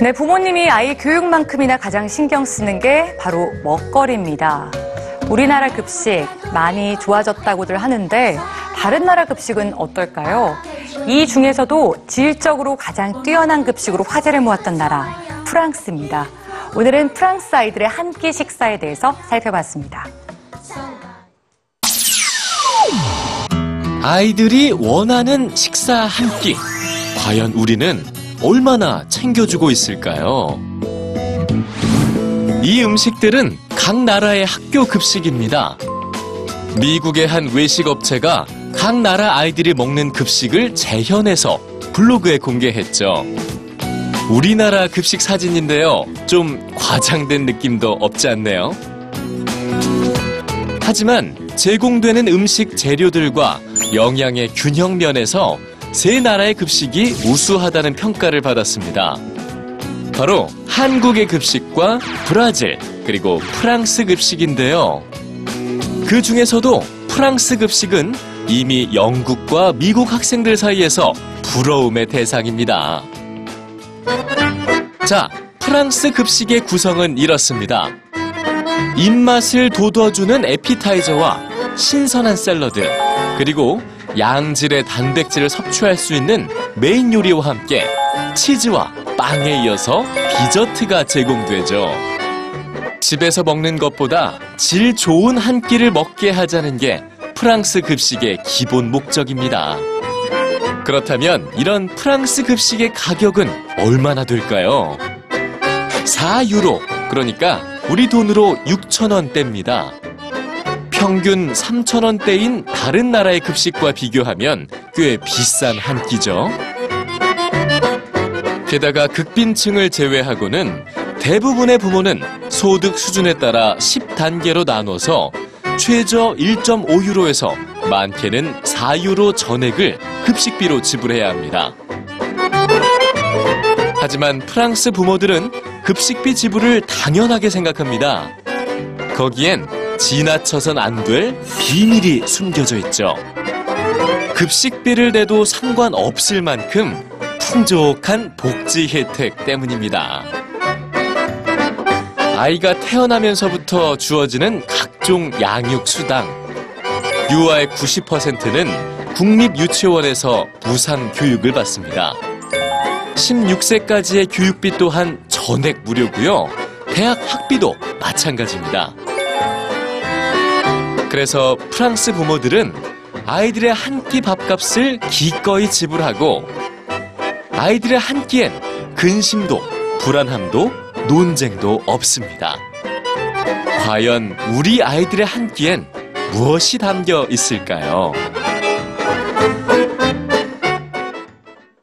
네, 부모님이 아이 교육만큼이나 가장 신경 쓰는 게 바로 먹거리입니다. 우리나라 급식 많이 좋아졌다고들 하는데 다른 나라 급식은 어떨까요? 이 중에서도 질적으로 가장 뛰어난 급식으로 화제를 모았던 나라 프랑스입니다. 오늘은 프랑스 아이들의 한 끼 식사에 대해서 살펴봤습니다. 아이들이 원하는 식사 한 끼. 과연 우리는 얼마나 챙겨주고 있을까요? 이 음식들은 각 나라의 학교 급식입니다. 미국의 한 외식 업체가 각 나라 아이들이 먹는 급식을 재현해서 블로그에 공개했죠. 우리나라 급식 사진인데요. 좀 과장된 느낌도 없지 않네요. 하지만 제공되는 음식 재료들과 영양의 균형 면에서 세 나라의 급식이 우수하다는 평가를 받았습니다. 바로 한국의 급식과 브라질 그리고 프랑스 급식인데요. 그 중에서도 프랑스 급식은 이미 영국과 미국 학생들 사이에서 부러움의 대상입니다. 자, 프랑스 급식의 구성은 이렇습니다. 입맛을 돋워주는 에피타이저와 신선한 샐러드, 그리고 양질의 단백질을 섭취할 수 있는 메인 요리와 함께 치즈와 빵에 이어서 디저트가 제공되죠. 집에서 먹는 것보다 질 좋은 한 끼를 먹게 하자는 게 프랑스 급식의 기본 목적입니다. 그렇다면 이런 프랑스 급식의 가격은 얼마나 될까요? 4유로, 그러니까 우리 돈으로 6천원대입니다. 평균 3천원대인 다른 나라의 급식과 비교하면 꽤 비싼 한 끼죠. 게다가 극빈층을 제외하고는 대부분의 부모는 소득 수준에 따라 10단계로 나눠서 최저 1.5유로에서 많게는 4유로 전액을 급식비로 지불해야 합니다. 하지만 프랑스 부모들은 급식비 지불을 당연하게 생각합니다. 거기엔 지나쳐선 안 될 비밀이 숨겨져 있죠. 급식비를 내도 상관없을 만큼 풍족한 복지 혜택 때문입니다. 아이가 태어나면서부터 주어지는 각종 양육 수당. 유아의 90%는 국립유치원에서 무상 교육을 받습니다. 16세까지의 교육비 또한 전액 무료고요. 대학 학비도 마찬가지입니다. 그래서 프랑스 부모들은 아이들의 한 끼 밥값을 기꺼이 지불하고 아이들의 한 끼엔 근심도 불안함도 논쟁도 없습니다. 과연 우리 아이들의 한 끼엔 무엇이 담겨 있을까요?